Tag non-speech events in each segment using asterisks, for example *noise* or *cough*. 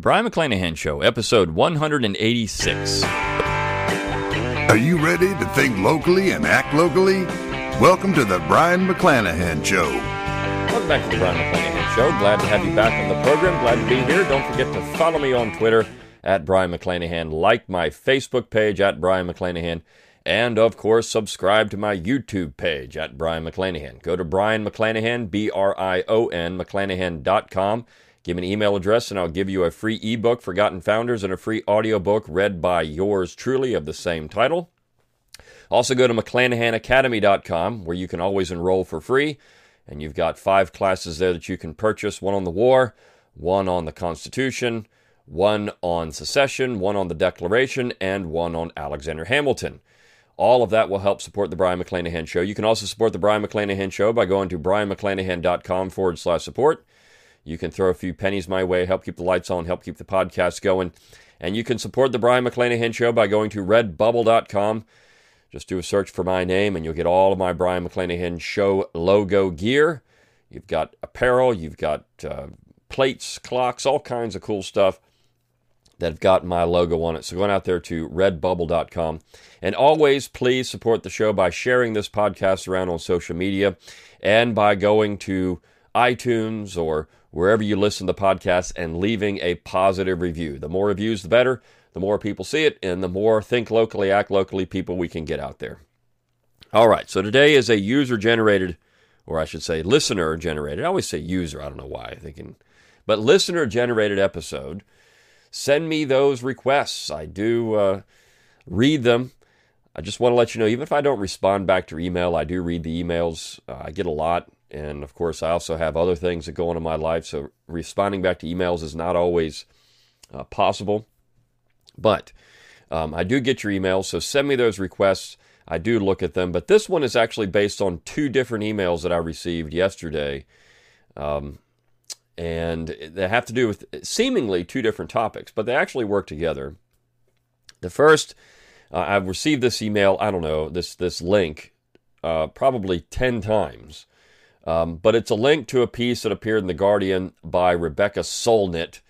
The Brion McClanahan Show, episode 186. Are you ready to think locally and act locally? Welcome to the Brion McClanahan Show. Welcome back to the Brion McClanahan Show. Glad to have you back on the program. Glad to be here. Don't forget to follow me on Twitter at Brion McClanahan. Like my Facebook page at Brion McClanahan. And of course, subscribe to my YouTube page at Brion McClanahan. Go to Brion McClanahan, B R I O N, McClanahan.com. Give me an email address and I'll give you a free ebook, Forgotten Founders, and a free audiobook read by yours truly of the same title. Also, go to McClanahanacademy.com where you can always enroll for free. And you've got five classes there that you can purchase one on the war, one on the Constitution, one on secession, one on the Declaration, and one on Alexander Hamilton. All of that will help support the Brion McClanahan Show. You can also support the Brion McClanahan Show by going to brionmcclanahan.com forward slash support. You can throw a few pennies my way, help keep the lights on, help keep the podcast going. And you can support the Brion McClanahan Show by going to redbubble.com. Just do a search for my name and you'll get all of my Brion McClanahan Show logo gear. You've got apparel, you've got uh, plates, clocks, all kinds of cool stuff that have got my logo on it. So going out there to redbubble.com. And always please support the show by sharing this podcast around on social media and by going to iTunes or wherever you listen to podcasts and leaving a positive review. The more reviews, the better. The more people see it, and the more think locally, act locally people we can get out there. All right, so today is a user generated, or I should say listener generated. I always say user, I don't know why, thinking, but listener generated episode send me those requests. I do uh, read them. I just want to let you know, even if I don't respond back to email, I do read the emails. Uh, I get a lot. And of course, I also have other things that go on in my life. So responding back to emails is not always uh, possible. But um, I do get your emails. So send me those requests. I do look at them. But this one is actually based on two different emails that I received yesterday. Um, and they have to do with seemingly two different topics, but they actually work together. The first, uh, I've received this email, I don't know, this, this link, uh, probably 10 times. Um, but it's a link to a piece that appeared in The Guardian by Rebecca Solnit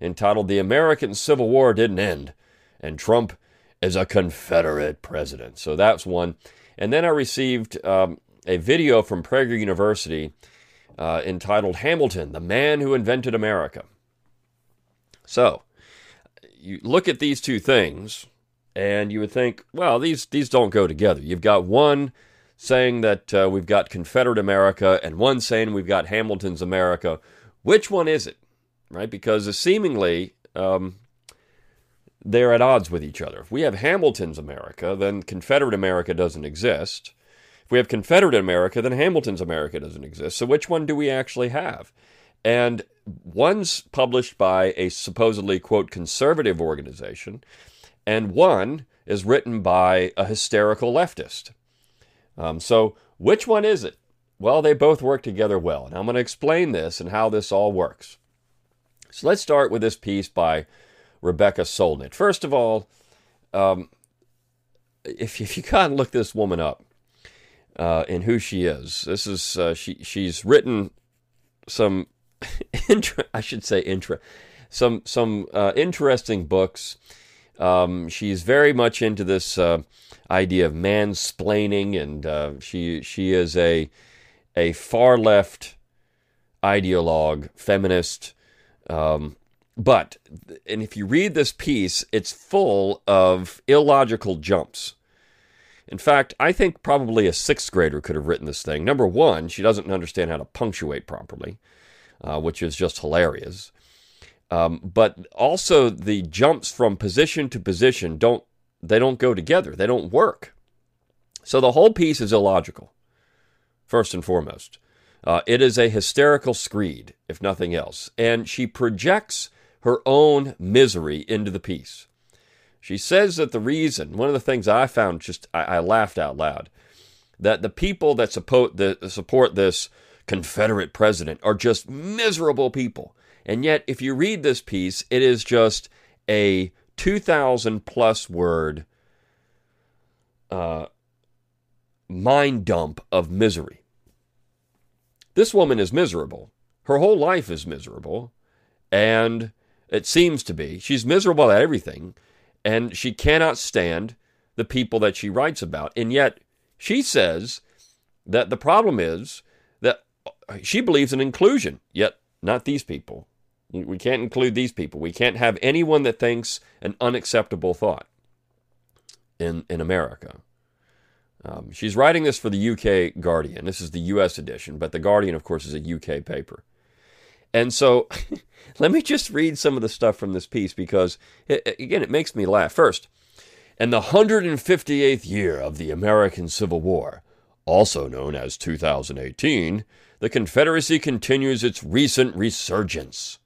entitled The American Civil War Didn't End, and Trump is a Confederate President. So that's one. And then I received um, a video from Prager University uh, entitled Hamilton, the Man Who Invented America. So, you look at these two things, and you would think, well, these, these don't go together. You've got one saying that uh, we've got Confederate America, and one saying we've got Hamilton's America. Which one is it? Right? Because seemingly um, they're at odds with each other. If we have Hamilton's America, then Confederate America doesn't exist. If we have Confederate America, then Hamilton's America doesn't exist. So which one do we actually have? And one's published by a supposedly, quote, conservative organization, and one is written by a hysterical leftist. Um, so which one is it? Well, they both work together well. And I'm going to explain this and how this all works. So let's start with this piece by Rebecca Solnit. First of all, um, if, if you *laughs* can't look this woman up, uh, and who she is. This is uh, she. She's written some, *laughs* intra, I should say, intra, some some uh, interesting books. Um, she's very much into this uh, idea of mansplaining, and uh, she she is a a far left ideologue, feminist. Um, but and if you read this piece, it's full of illogical jumps. In fact, I think probably a sixth grader could have written this thing. Number one, she doesn't understand how to punctuate properly, uh, which is just hilarious. Um, but also the jumps from position to position don't they don't go together. They don't work. So the whole piece is illogical. First and foremost, uh, it is a hysterical screed, if nothing else, and she projects her own misery into the piece. She says that the reason, one of the things I found just, I, I laughed out loud, that the people that support, the, support this Confederate president are just miserable people. And yet, if you read this piece, it is just a 2,000 plus word uh, mind dump of misery. This woman is miserable. Her whole life is miserable. And It seems to be. She's miserable at everything, and she cannot stand the people that she writes about. And yet, she says that the problem is that she believes in inclusion, yet not these people. We can't include these people. We can't have anyone that thinks an unacceptable thought in, in America. Um, she's writing this for the UK Guardian. This is the US edition, but the Guardian, of course, is a UK paper. And so *laughs* let me just read some of the stuff from this piece because, it, again, it makes me laugh. First, in the 158th year of the American Civil War, also known as 2018, the Confederacy continues its recent resurgence.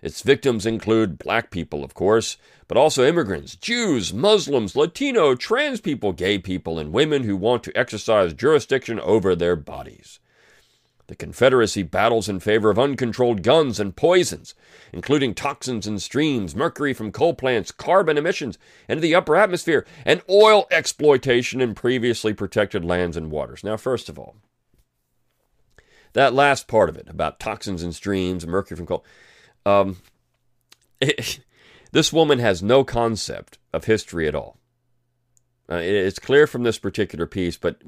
Its victims include black people, of course, but also immigrants, Jews, Muslims, Latino, trans people, gay people, and women who want to exercise jurisdiction over their bodies. The Confederacy battles in favor of uncontrolled guns and poisons, including toxins in streams, mercury from coal plants, carbon emissions into the upper atmosphere, and oil exploitation in previously protected lands and waters. Now, first of all, that last part of it about toxins in streams, mercury from coal, um, it, *laughs* this woman has no concept of history at all. Uh, it's clear from this particular piece, but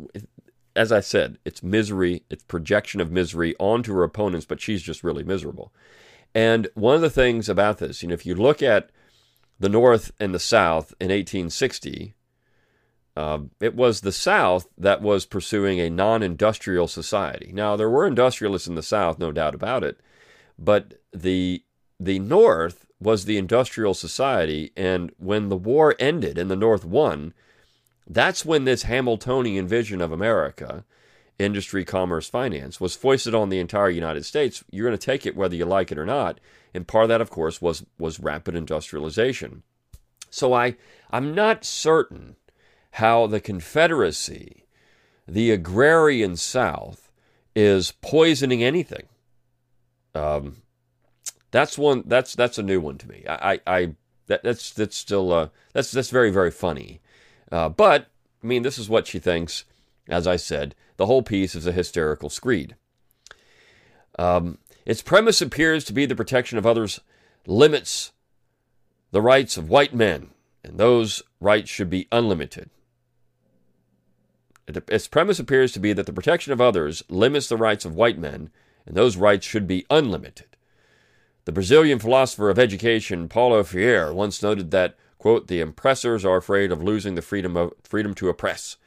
as I said, it's misery, it's projection of misery onto her opponents, but she's just really miserable. And one of the things about this, you know, if you look at the North and the South in 1860, uh, it was the South that was pursuing a non industrial society. Now, there were industrialists in the South, no doubt about it, but the, the North was the industrial society. And when the war ended and the North won, that's when this Hamiltonian vision of America, industry, commerce, finance, was foisted on the entire United States. You're going to take it whether you like it or not. And part of that, of course, was was rapid industrialization. So I I'm not certain how the Confederacy, the agrarian South, is poisoning anything. Um, that's one. That's that's a new one to me. I I, that, that's that's still uh, that's that's very very funny. Uh, but, I mean, this is what she thinks. As I said, the whole piece is a hysterical screed. Um, its premise appears to be the protection of others limits the rights of white men, and those rights should be unlimited. Its premise appears to be that the protection of others limits the rights of white men, and those rights should be unlimited. The Brazilian philosopher of education, Paulo Freire, once noted that Quote, the oppressors are afraid of losing the freedom of freedom to oppress.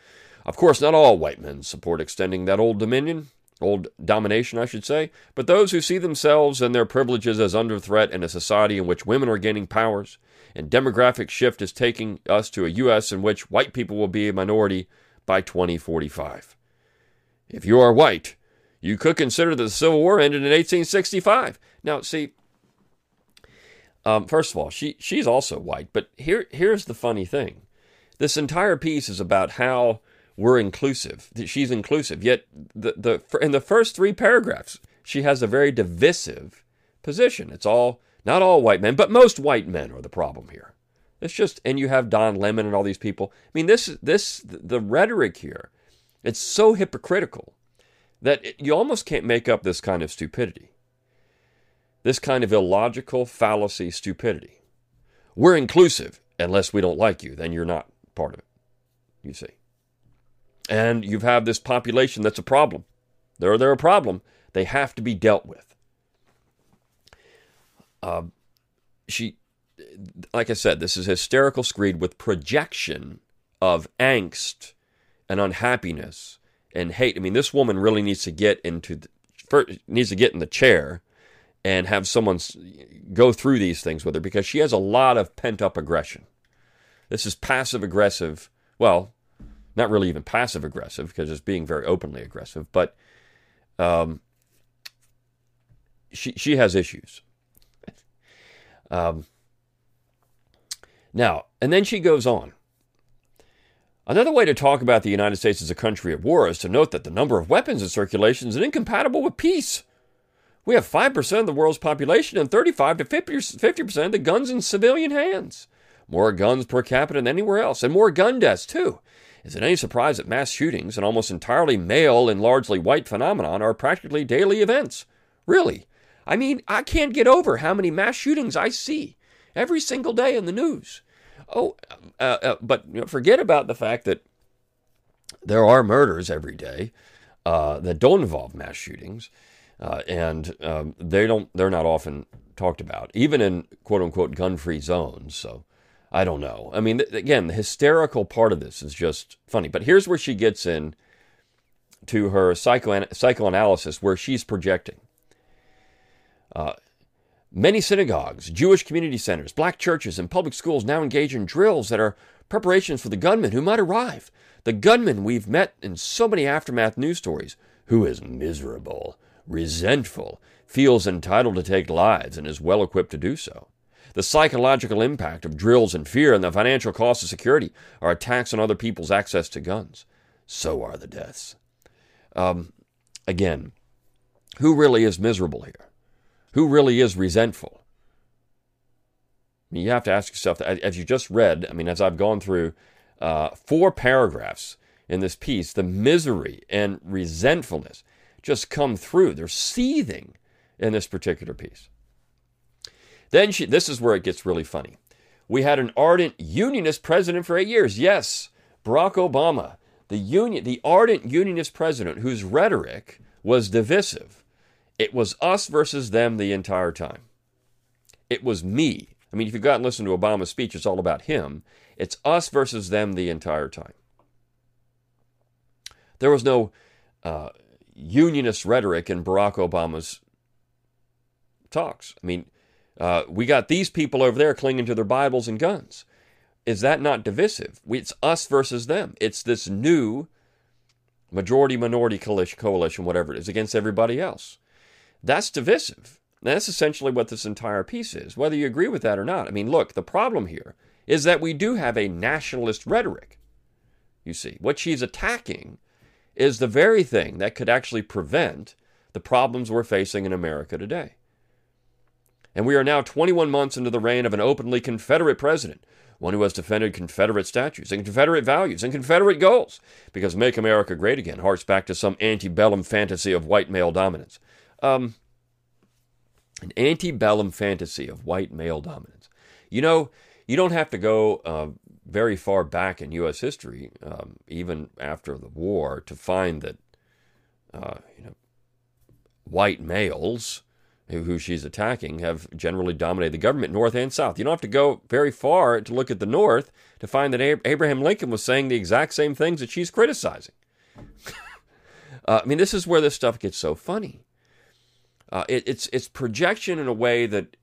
Of course, not all white men support extending that old dominion, old domination, I should say, but those who see themselves and their privileges as under threat in a society in which women are gaining powers, and demographic shift is taking us to a U.S. in which white people will be a minority by 2045. If you are white, you could consider that the Civil War ended in 1865. Now, see, um, first of all, she she's also white, but here here's the funny thing: this entire piece is about how we're inclusive. That she's inclusive, yet the the in the first three paragraphs, she has a very divisive position. It's all not all white men, but most white men are the problem here. It's just, and you have Don Lemon and all these people. I mean, this this the rhetoric here, it's so hypocritical that you almost can't make up this kind of stupidity this kind of illogical fallacy stupidity. We're inclusive unless we don't like you, then you're not part of it, you see. And you have this population that's a problem. They're, they're a problem. They have to be dealt with. Uh, she, like I said, this is hysterical screed with projection of angst and unhappiness and hate. I mean, this woman really needs to get into the, first, needs to get in the chair and have someone go through these things with her because she has a lot of pent up aggression. This is passive aggressive. Well, not really even passive aggressive because it's being very openly aggressive, but um, she she has issues. um, now, and then she goes on. Another way to talk about the United States as a country at war is to note that the number of weapons in circulation is incompatible with peace. We have 5% of the world's population and 35 to 50% of the guns in civilian hands. More guns per capita than anywhere else, and more gun deaths, too. Is it any surprise that mass shootings, an almost entirely male and largely white phenomenon, are practically daily events? Really? I mean, I can't get over how many mass shootings I see every single day in the news. Oh, uh, uh, but you know, forget about the fact that there are murders every day uh, that don't involve mass shootings, uh, and um, they don't. They're not often talked about, even in quote unquote gun-free zones. So. I don't know. I mean, again, the hysterical part of this is just funny. But here's where she gets in to her psycho- psychoanalysis, where she's projecting. Uh, many synagogues, Jewish community centers, black churches, and public schools now engage in drills that are preparations for the gunman who might arrive. The gunman we've met in so many aftermath news stories, who is miserable, resentful, feels entitled to take lives, and is well equipped to do so. The psychological impact of drills and fear and the financial cost of security are attacks on other people's access to guns. So are the deaths. Um, again, who really is miserable here? Who really is resentful? I mean, you have to ask yourself, as you just read, I mean, as I've gone through uh, four paragraphs in this piece, the misery and resentfulness just come through. They're seething in this particular piece. Then she, this is where it gets really funny. We had an ardent unionist president for eight years. Yes, Barack Obama, the union, the ardent unionist president whose rhetoric was divisive. It was us versus them the entire time. It was me. I mean, if you've gotten to listen to Obama's speech, it's all about him. It's us versus them the entire time. There was no uh, unionist rhetoric in Barack Obama's talks. I mean, uh, we got these people over there clinging to their Bibles and guns. Is that not divisive? It's us versus them. It's this new majority minority coalition, whatever it is, against everybody else. That's divisive. That's essentially what this entire piece is, whether you agree with that or not. I mean, look, the problem here is that we do have a nationalist rhetoric. You see, what she's attacking is the very thing that could actually prevent the problems we're facing in America today and we are now 21 months into the reign of an openly Confederate president, one who has defended Confederate statues and Confederate values and Confederate goals, because Make America Great Again harks back to some antebellum fantasy of white male dominance. Um, an antebellum fantasy of white male dominance. You know, you don't have to go uh, very far back in U.S. history, um, even after the war, to find that uh, you know white males who she's attacking, have generally dominated the government, North and South. You don't have to go very far to look at the North to find that Abraham Lincoln was saying the exact same things that she's criticizing. *laughs* uh, I mean, this is where this stuff gets so funny. Uh, it, it's it's projection in a way that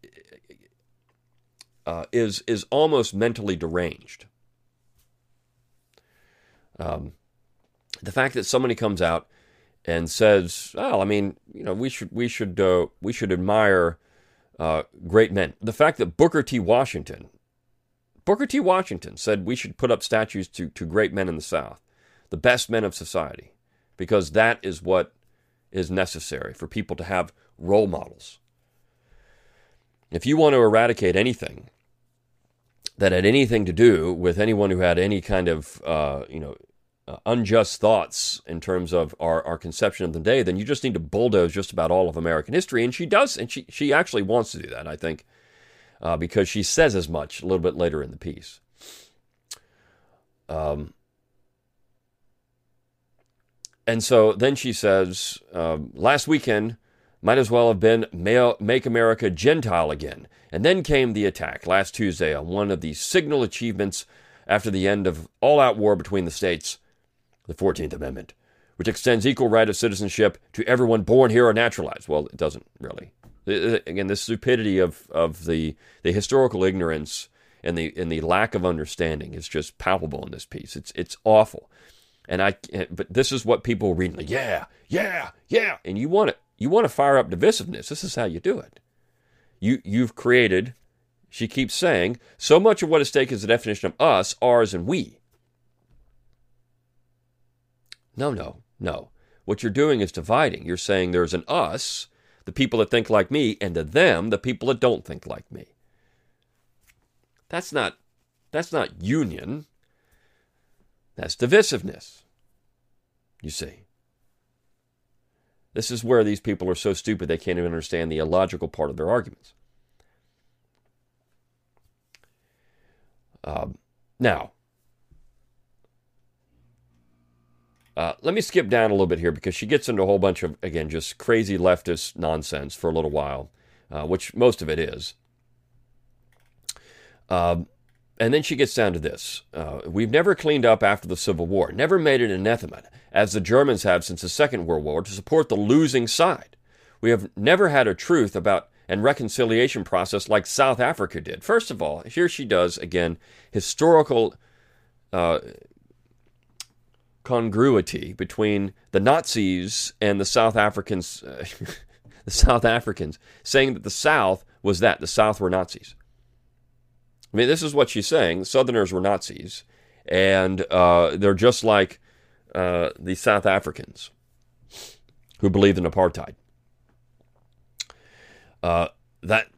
uh, is is almost mentally deranged. Um, the fact that somebody comes out and says, "Well, I mean, you know, we should we should uh, we should admire uh, great men." The fact that Booker T. Washington, Booker T. Washington said we should put up statues to to great men in the South, the best men of society, because that is what is necessary for people to have role models. If you want to eradicate anything that had anything to do with anyone who had any kind of uh, you know uh, unjust thoughts in terms of our, our conception of the day, then you just need to bulldoze just about all of American history. And she does, and she, she actually wants to do that, I think, uh, because she says as much a little bit later in the piece. Um, and so then she says, um, last weekend might as well have been Make America Gentile again. And then came the attack last Tuesday on one of the signal achievements after the end of all out war between the states the 14th Amendment, which extends equal right of citizenship to everyone born here or naturalized. Well, it doesn't really. Again, the stupidity of, of the, the historical ignorance and the, and the lack of understanding is just palpable in this piece. It's, it's awful. And I, eh, but this is what people read. Like, yeah, yeah, yeah. And you want it. You want to fire up divisiveness. This is how you do it. You, you've created, she keeps saying, so much of what is stake is the definition of us, ours, and we. No, no, no. What you're doing is dividing. You're saying there's an us, the people that think like me, and a them, the people that don't think like me. That's not that's not union. That's divisiveness. You see. This is where these people are so stupid they can't even understand the illogical part of their arguments. Um, now, uh, let me skip down a little bit here because she gets into a whole bunch of, again, just crazy leftist nonsense for a little while, uh, which most of it is. Um, and then she gets down to this uh, We've never cleaned up after the Civil War, never made an anathema, as the Germans have since the Second World War, to support the losing side. We have never had a truth about and reconciliation process like South Africa did. First of all, here she does, again, historical uh, congruity between the Nazis and the South Africans, uh, *laughs* the South Africans, saying that the South was that, the South were Nazis. I mean, this is what she's saying. Southerners were Nazis, and uh, they're just like uh, the South Africans who believed in apartheid. Uh, that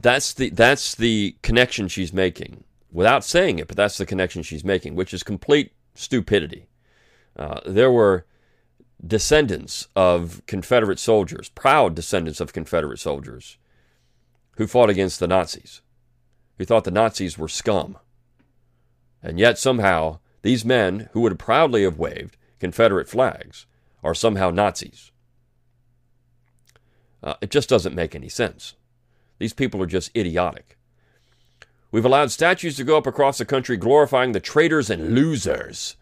that's the that's the connection she's making without saying it, but that's the connection she's making, which is complete stupidity. Uh, there were descendants of Confederate soldiers, proud descendants of Confederate soldiers, who fought against the Nazis, who thought the Nazis were scum. And yet somehow these men who would proudly have waved Confederate flags are somehow Nazis. Uh, it just doesn't make any sense. These people are just idiotic. We've allowed statues to go up across the country glorifying the traitors and losers.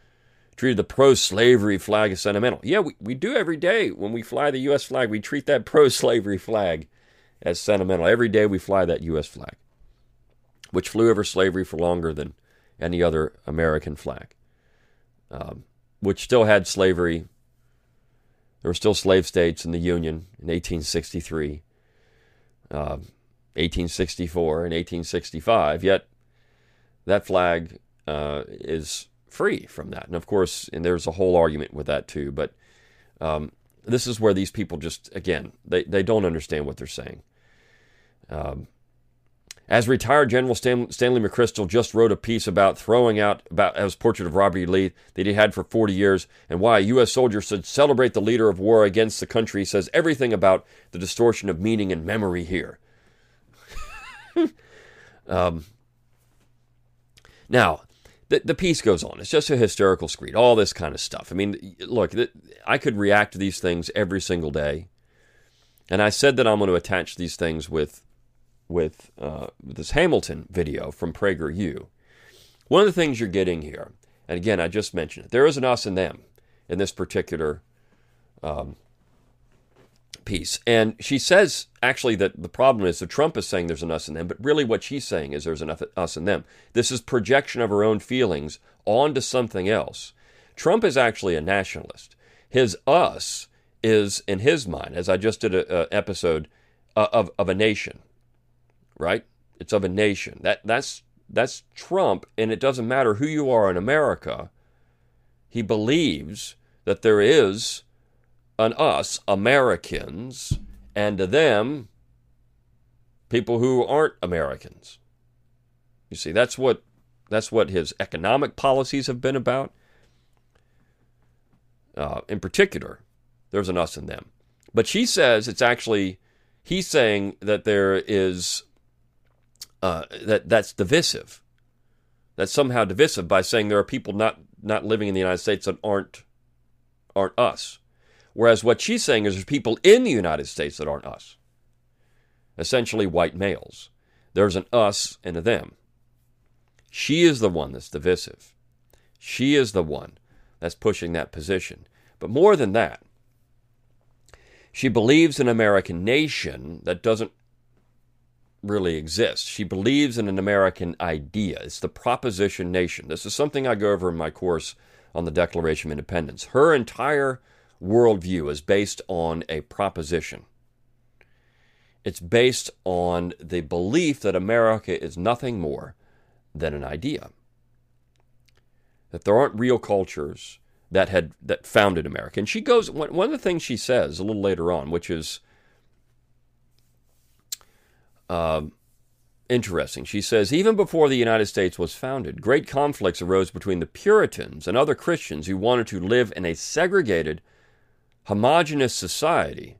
Treated the pro slavery flag as sentimental. Yeah, we, we do every day when we fly the U.S. flag. We treat that pro slavery flag as sentimental. Every day we fly that U.S. flag, which flew over slavery for longer than any other American flag, um, which still had slavery there were still slave states in the Union in 1863, uh, 1864, and 1865. Yet that flag uh, is free from that. And of course, and there's a whole argument with that too. But um, this is where these people just, again, they, they don't understand what they're saying. Um, as retired General Stan- Stanley McChrystal just wrote a piece about throwing out about his portrait of Robert E. Lee that he had for 40 years and why a U.S. soldier should celebrate the leader of war against the country. Says everything about the distortion of meaning and memory here. *laughs* um, now, the, the piece goes on. It's just a hysterical screed, all this kind of stuff. I mean, look, I could react to these things every single day. And I said that I'm going to attach these things with with uh, this Hamilton video from PragerU. One of the things you're getting here, and again, I just mentioned it, there is an us and them in this particular um, piece. And she says actually that the problem is that Trump is saying there's an us and them, but really what she's saying is there's an us and them. This is projection of her own feelings onto something else. Trump is actually a nationalist. His us is, in his mind, as I just did an episode, uh, of, of a nation right? It's of a nation. That that's that's Trump, and it doesn't matter who you are in America. He believes that there is an us, Americans, and to them, people who aren't Americans. You see, that's what that's what his economic policies have been about. Uh, in particular, there's an us and them. But she says it's actually he's saying that there is uh, that that's divisive. That's somehow divisive by saying there are people not not living in the United States that aren't aren't us. Whereas what she's saying is there's people in the United States that aren't us. Essentially white males. There's an us and a them. She is the one that's divisive. She is the one that's pushing that position. But more than that, she believes in an American nation that doesn't really exists. She believes in an American idea. It's the proposition nation. This is something I go over in my course on the Declaration of Independence. Her entire worldview is based on a proposition. It's based on the belief that America is nothing more than an idea. That there aren't real cultures that had that founded America. And she goes one of the things she says a little later on, which is uh, interesting. She says even before the United States was founded, great conflicts arose between the Puritans and other Christians who wanted to live in a segregated homogenous society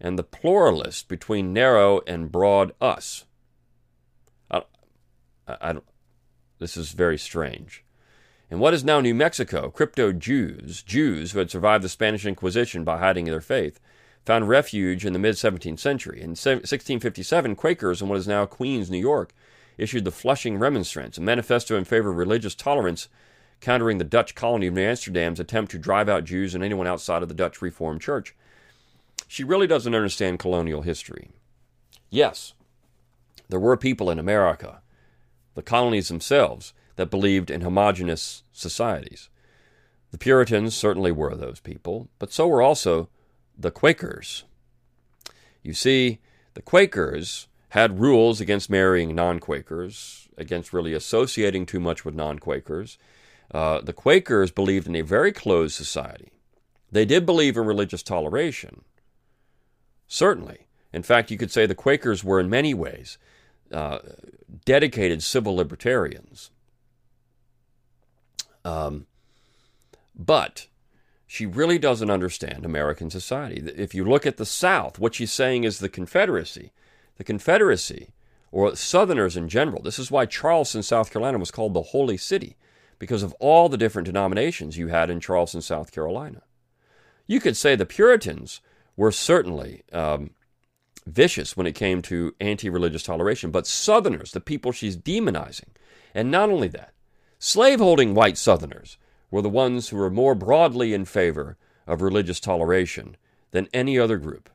and the pluralist between narrow and broad us. I, I, I this is very strange. In what is now New Mexico, crypto Jews, Jews who had survived the Spanish Inquisition by hiding their faith, found refuge in the mid 17th century. In 1657, Quakers in what is now Queens, New York, issued the Flushing Remonstrance, a manifesto in favor of religious tolerance, countering the Dutch colony of New Amsterdam's attempt to drive out Jews and anyone outside of the Dutch Reformed Church. She really doesn't understand colonial history. Yes, there were people in America, the colonies themselves, that believed in homogenous societies. The Puritans certainly were those people, but so were also the Quakers. You see, the Quakers had rules against marrying non Quakers, against really associating too much with non Quakers. Uh, the Quakers believed in a very closed society. They did believe in religious toleration, certainly. In fact, you could say the Quakers were, in many ways, uh, dedicated civil libertarians. Um, but she really doesn't understand American society. If you look at the South, what she's saying is the Confederacy. The Confederacy, or Southerners in general, this is why Charleston, South Carolina was called the Holy City, because of all the different denominations you had in Charleston, South Carolina. You could say the Puritans were certainly um, vicious when it came to anti religious toleration, but Southerners, the people she's demonizing, and not only that, Slaveholding white Southerners were the ones who were more broadly in favor of religious toleration than any other group.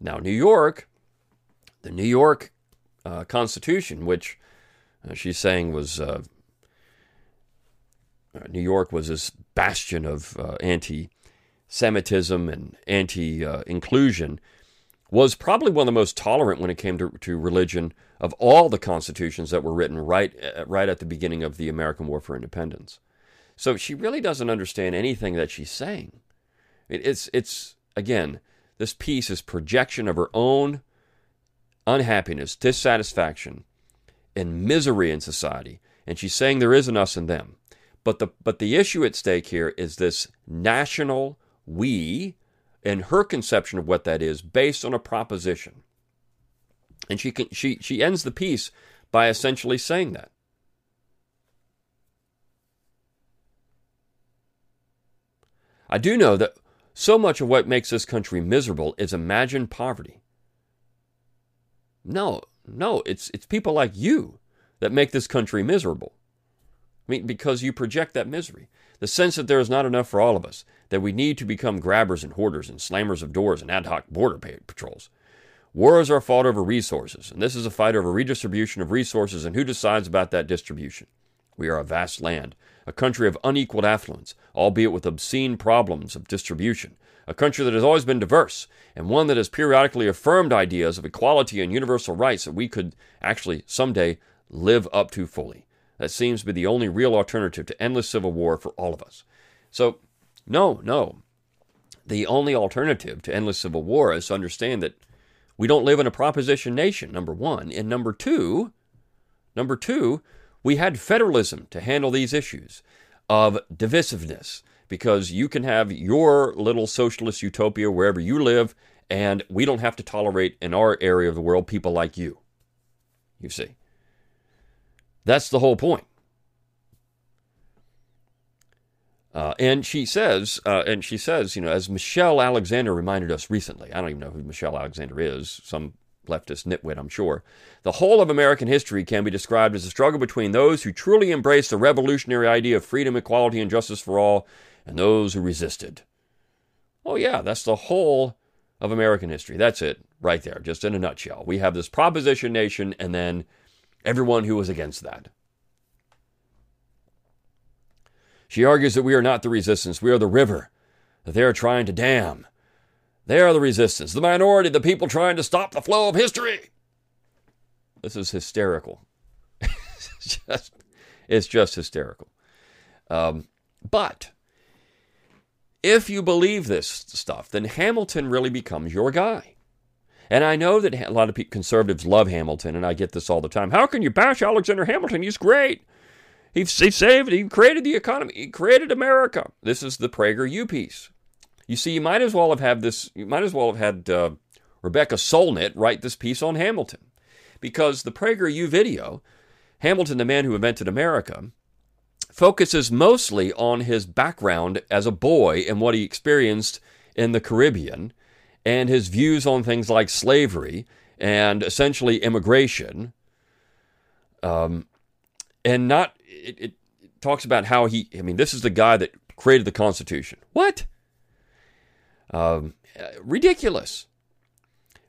Now, New York, the New York uh, Constitution, which uh, she's saying was uh, uh New York was this bastion of uh, anti Semitism and anti inclusion, was probably one of the most tolerant when it came to, to religion of all the constitutions that were written right, uh, right at the beginning of the American War for Independence. So she really doesn't understand anything that she's saying. It, it's, it's, again, this piece is projection of her own unhappiness, dissatisfaction, and misery in society. And she's saying there is an us and them. But the, but the issue at stake here is this national we and her conception of what that is based on a proposition. And she, can, she, she ends the piece by essentially saying that. I do know that so much of what makes this country miserable is imagined poverty. No, no, it's, it's people like you that make this country miserable. I mean, because you project that misery. The sense that there is not enough for all of us, that we need to become grabbers and hoarders and slammers of doors and ad hoc border patrols. Wars are fought over resources, and this is a fight over redistribution of resources and who decides about that distribution. We are a vast land, a country of unequaled affluence, albeit with obscene problems of distribution, a country that has always been diverse, and one that has periodically affirmed ideas of equality and universal rights that we could actually someday live up to fully. That seems to be the only real alternative to endless civil war for all of us. So, no, no. The only alternative to endless civil war is to understand that we don't live in a proposition nation, number one. And number two, number two, we had federalism to handle these issues of divisiveness because you can have your little socialist utopia wherever you live, and we don't have to tolerate in our area of the world people like you. You see. That's the whole point. Uh, and she says, uh, and she says, you know, as Michelle Alexander reminded us recently, I don't even know who Michelle Alexander is, some leftist nitwit, I'm sure. The whole of American history can be described as a struggle between those who truly embraced the revolutionary idea of freedom, equality, and justice for all, and those who resisted. Oh, yeah, that's the whole of American history. That's it, right there, just in a nutshell. We have this proposition nation, and then everyone who was against that. She argues that we are not the resistance, we are the river that they are trying to dam. They are the resistance, the minority, the people trying to stop the flow of history. This is hysterical. it's, *laughs* just, it's just hysterical. Um, but if you believe this stuff, then Hamilton really becomes your guy. And I know that a lot of conservatives love Hamilton, and I get this all the time. How can you bash Alexander Hamilton? He's great. He, he saved, he created the economy, he created America. This is the Prager U piece. You see, you might as well have had this. You might as well have had uh, Rebecca Solnit write this piece on Hamilton, because the PragerU video, Hamilton, the man who invented America, focuses mostly on his background as a boy and what he experienced in the Caribbean, and his views on things like slavery and essentially immigration. Um, and not it, it talks about how he. I mean, this is the guy that created the Constitution. What? Um, ridiculous.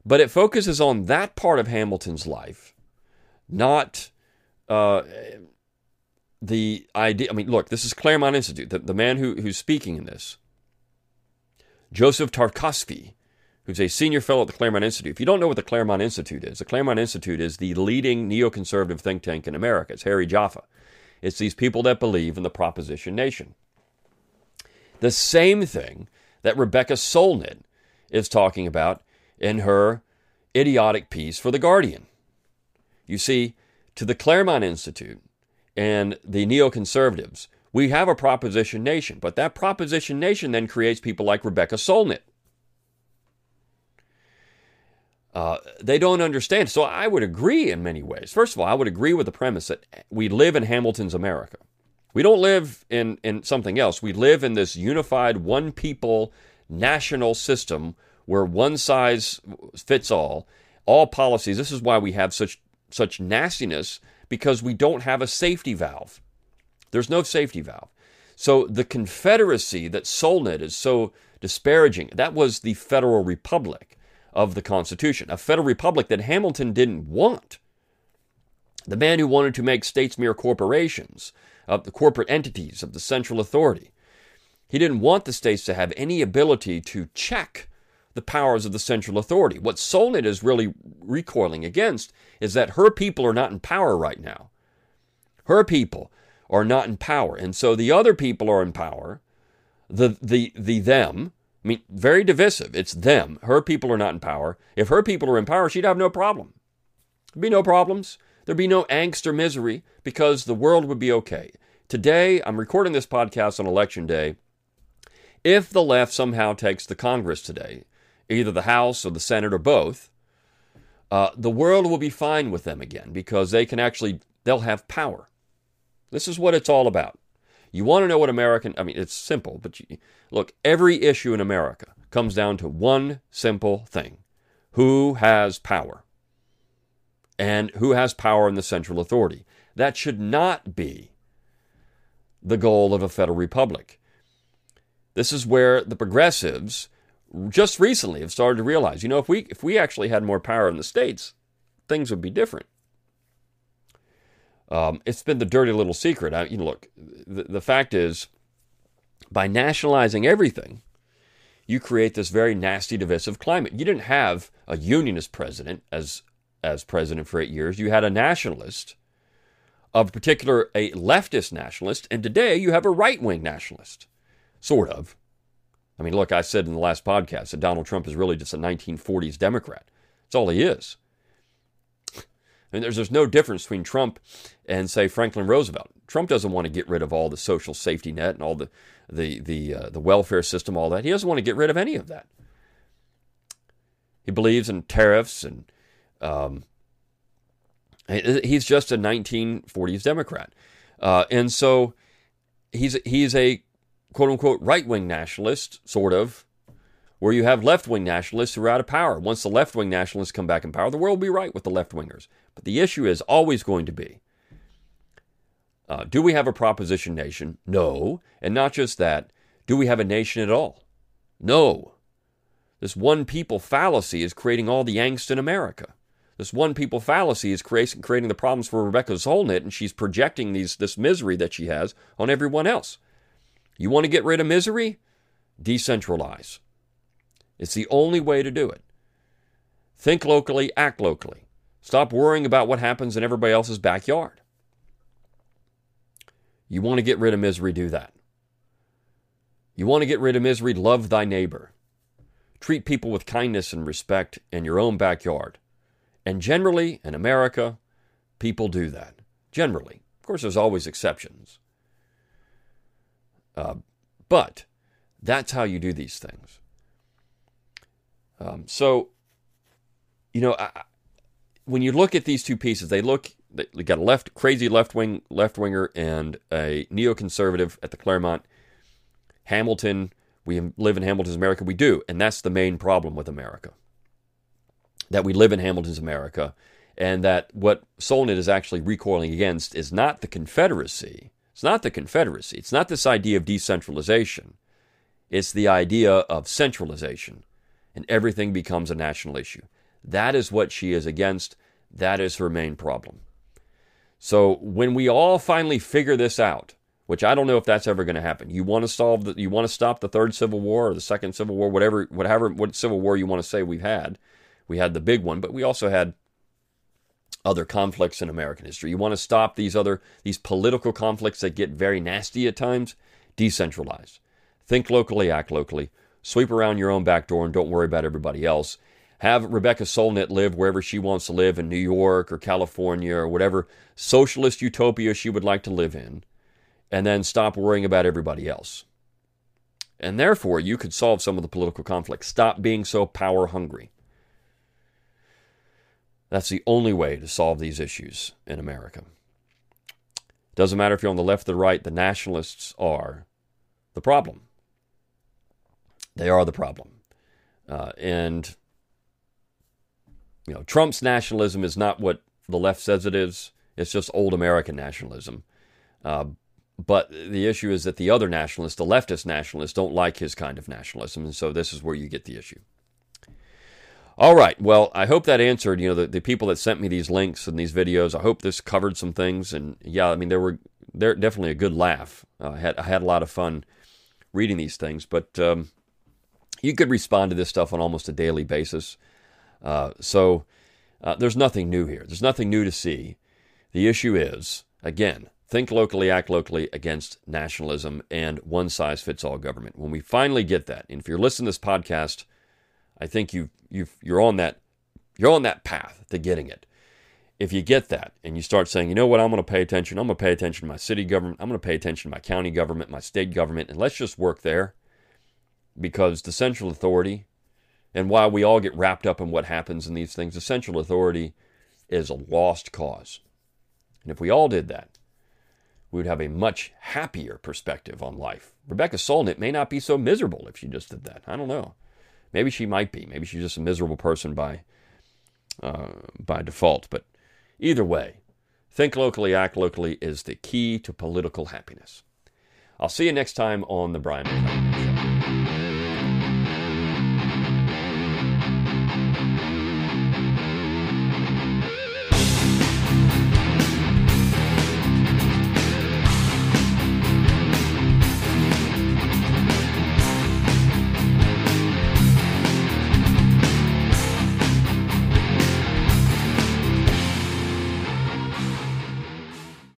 But it focuses on that part of Hamilton's life, not uh, the idea. I mean, look, this is Claremont Institute. The, the man who, who's speaking in this, Joseph Tartakovsky, who's a senior fellow at the Claremont Institute. If you don't know what the Claremont Institute is, the Claremont Institute is the leading neoconservative think tank in America. It's Harry Jaffa. It's these people that believe in the proposition nation. The same thing that Rebecca Solnit is talking about in her idiotic piece for The Guardian. You see, to the Claremont Institute and the neoconservatives, we have a proposition nation, but that proposition nation then creates people like Rebecca Solnit. Uh, they don't understand. So I would agree in many ways. First of all, I would agree with the premise that we live in Hamilton's America. We don't live in, in something else. We live in this unified, one people national system where one size fits all, all policies. This is why we have such such nastiness because we don't have a safety valve. There's no safety valve. So the Confederacy that Solnit is so disparaging, that was the Federal Republic of the Constitution, a Federal Republic that Hamilton didn't want. The man who wanted to make states mere corporations, of the corporate entities of the central authority. He didn't want the states to have any ability to check the powers of the central authority. What Solnit is really recoiling against is that her people are not in power right now. Her people are not in power. And so the other people are in power, the, the, the them, I mean, very divisive. It's them. Her people are not in power. If her people are in power, she'd have no problem. There'd be no problems. There'd be no angst or misery because the world would be okay. Today, I'm recording this podcast on election day. If the left somehow takes the Congress today, either the House or the Senate or both, uh, the world will be fine with them again because they can actually, they'll have power. This is what it's all about. You want to know what American, I mean, it's simple, but you, look, every issue in America comes down to one simple thing who has power? And who has power in the central authority. That should not be the goal of a federal republic. This is where the progressives just recently have started to realize, you know, if we if we actually had more power in the states, things would be different. Um, it's been the dirty little secret. I, you know, look, the, the fact is, by nationalizing everything, you create this very nasty, divisive climate. You didn't have a unionist president as as president for eight years. You had a nationalist, of particular a leftist nationalist, and today you have a right wing nationalist, sort of. I mean, look, I said in the last podcast that Donald Trump is really just a 1940s Democrat. That's all he is. I mean, there's, there's no difference between Trump and, say, Franklin Roosevelt. Trump doesn't want to get rid of all the social safety net and all the the the uh, the welfare system, all that. He doesn't want to get rid of any of that. He believes in tariffs and um, he's just a 1940s Democrat, uh, and so he's he's a quote unquote right wing nationalist, sort of, where you have left wing nationalists who are out of power. Once the left wing nationalists come back in power, the world will be right with the left wingers. But the issue is always going to be uh, do we have a proposition nation? No. And not just that, do we have a nation at all? No. This one people fallacy is creating all the angst in America. This one people fallacy is creating the problems for Rebecca Solnit, and she's projecting these, this misery that she has on everyone else. You want to get rid of misery? Decentralize. It's the only way to do it. Think locally, act locally. Stop worrying about what happens in everybody else's backyard. You want to get rid of misery, do that. You want to get rid of misery, love thy neighbor. Treat people with kindness and respect in your own backyard. And generally, in America, people do that. Generally. Of course, there's always exceptions. Uh, but That's how you do these things. Um, so, you know, I, when you look at these two pieces, they look they got a left crazy left wing left winger and a neoconservative at the Claremont. Hamilton, we live in Hamilton's America. We do, and that's the main problem with America. That we live in Hamilton's America, and that what Solnit is actually recoiling against is not the Confederacy. It's not the Confederacy. It's not this idea of decentralization. It's the idea of centralization, and everything becomes a national issue. That is what she is against. That is her main problem. So when we all finally figure this out, which I don't know if that's ever going to happen. You want to solve the, you want to stop the third civil war or the second civil war, whatever, whatever, what civil war you want to say we've had. We had the big one, but we also had other conflicts in American history. You want to stop these other these political conflicts that get very nasty at times. Decentralize. Think locally, act locally. Sweep around your own back door and don't worry about everybody else. Have Rebecca Solnit live wherever she wants to live in New York or California or whatever socialist utopia she would like to live in, and then stop worrying about everybody else. And therefore, you could solve some of the political conflicts. Stop being so power hungry. That's the only way to solve these issues in America. Doesn't matter if you're on the left or the right, the nationalists are the problem. They are the problem. Uh, and, you know, Trump's nationalism is not what the left says it is, it's just old American nationalism. Uh, but the issue is that the other nationalists, the leftist nationalists, don't like his kind of nationalism. And so this is where you get the issue. All right. Well, I hope that answered, you know, the, the people that sent me these links and these videos. I hope this covered some things. And yeah, I mean, there were there definitely a good laugh. Uh, I had I had a lot of fun reading these things. But um, you could respond to this stuff on almost a daily basis. Uh, so uh, there's nothing new here. There's nothing new to see. The issue is again, think locally, act locally against nationalism and one size fits all government. When we finally get that, and if you're listening to this podcast I think you you you're on that you're on that path to getting it. If you get that and you start saying, you know what, I'm going to pay attention. I'm going to pay attention to my city government. I'm going to pay attention to my county government, my state government, and let's just work there because the central authority and while we all get wrapped up in what happens in these things, the central authority is a lost cause. And if we all did that, we would have a much happier perspective on life. Rebecca Solnit may not be so miserable if she just did that. I don't know. Maybe she might be. Maybe she's just a miserable person by uh, by default. But either way, think locally, act locally is the key to political happiness. I'll see you next time on the Brion McClanahan Show.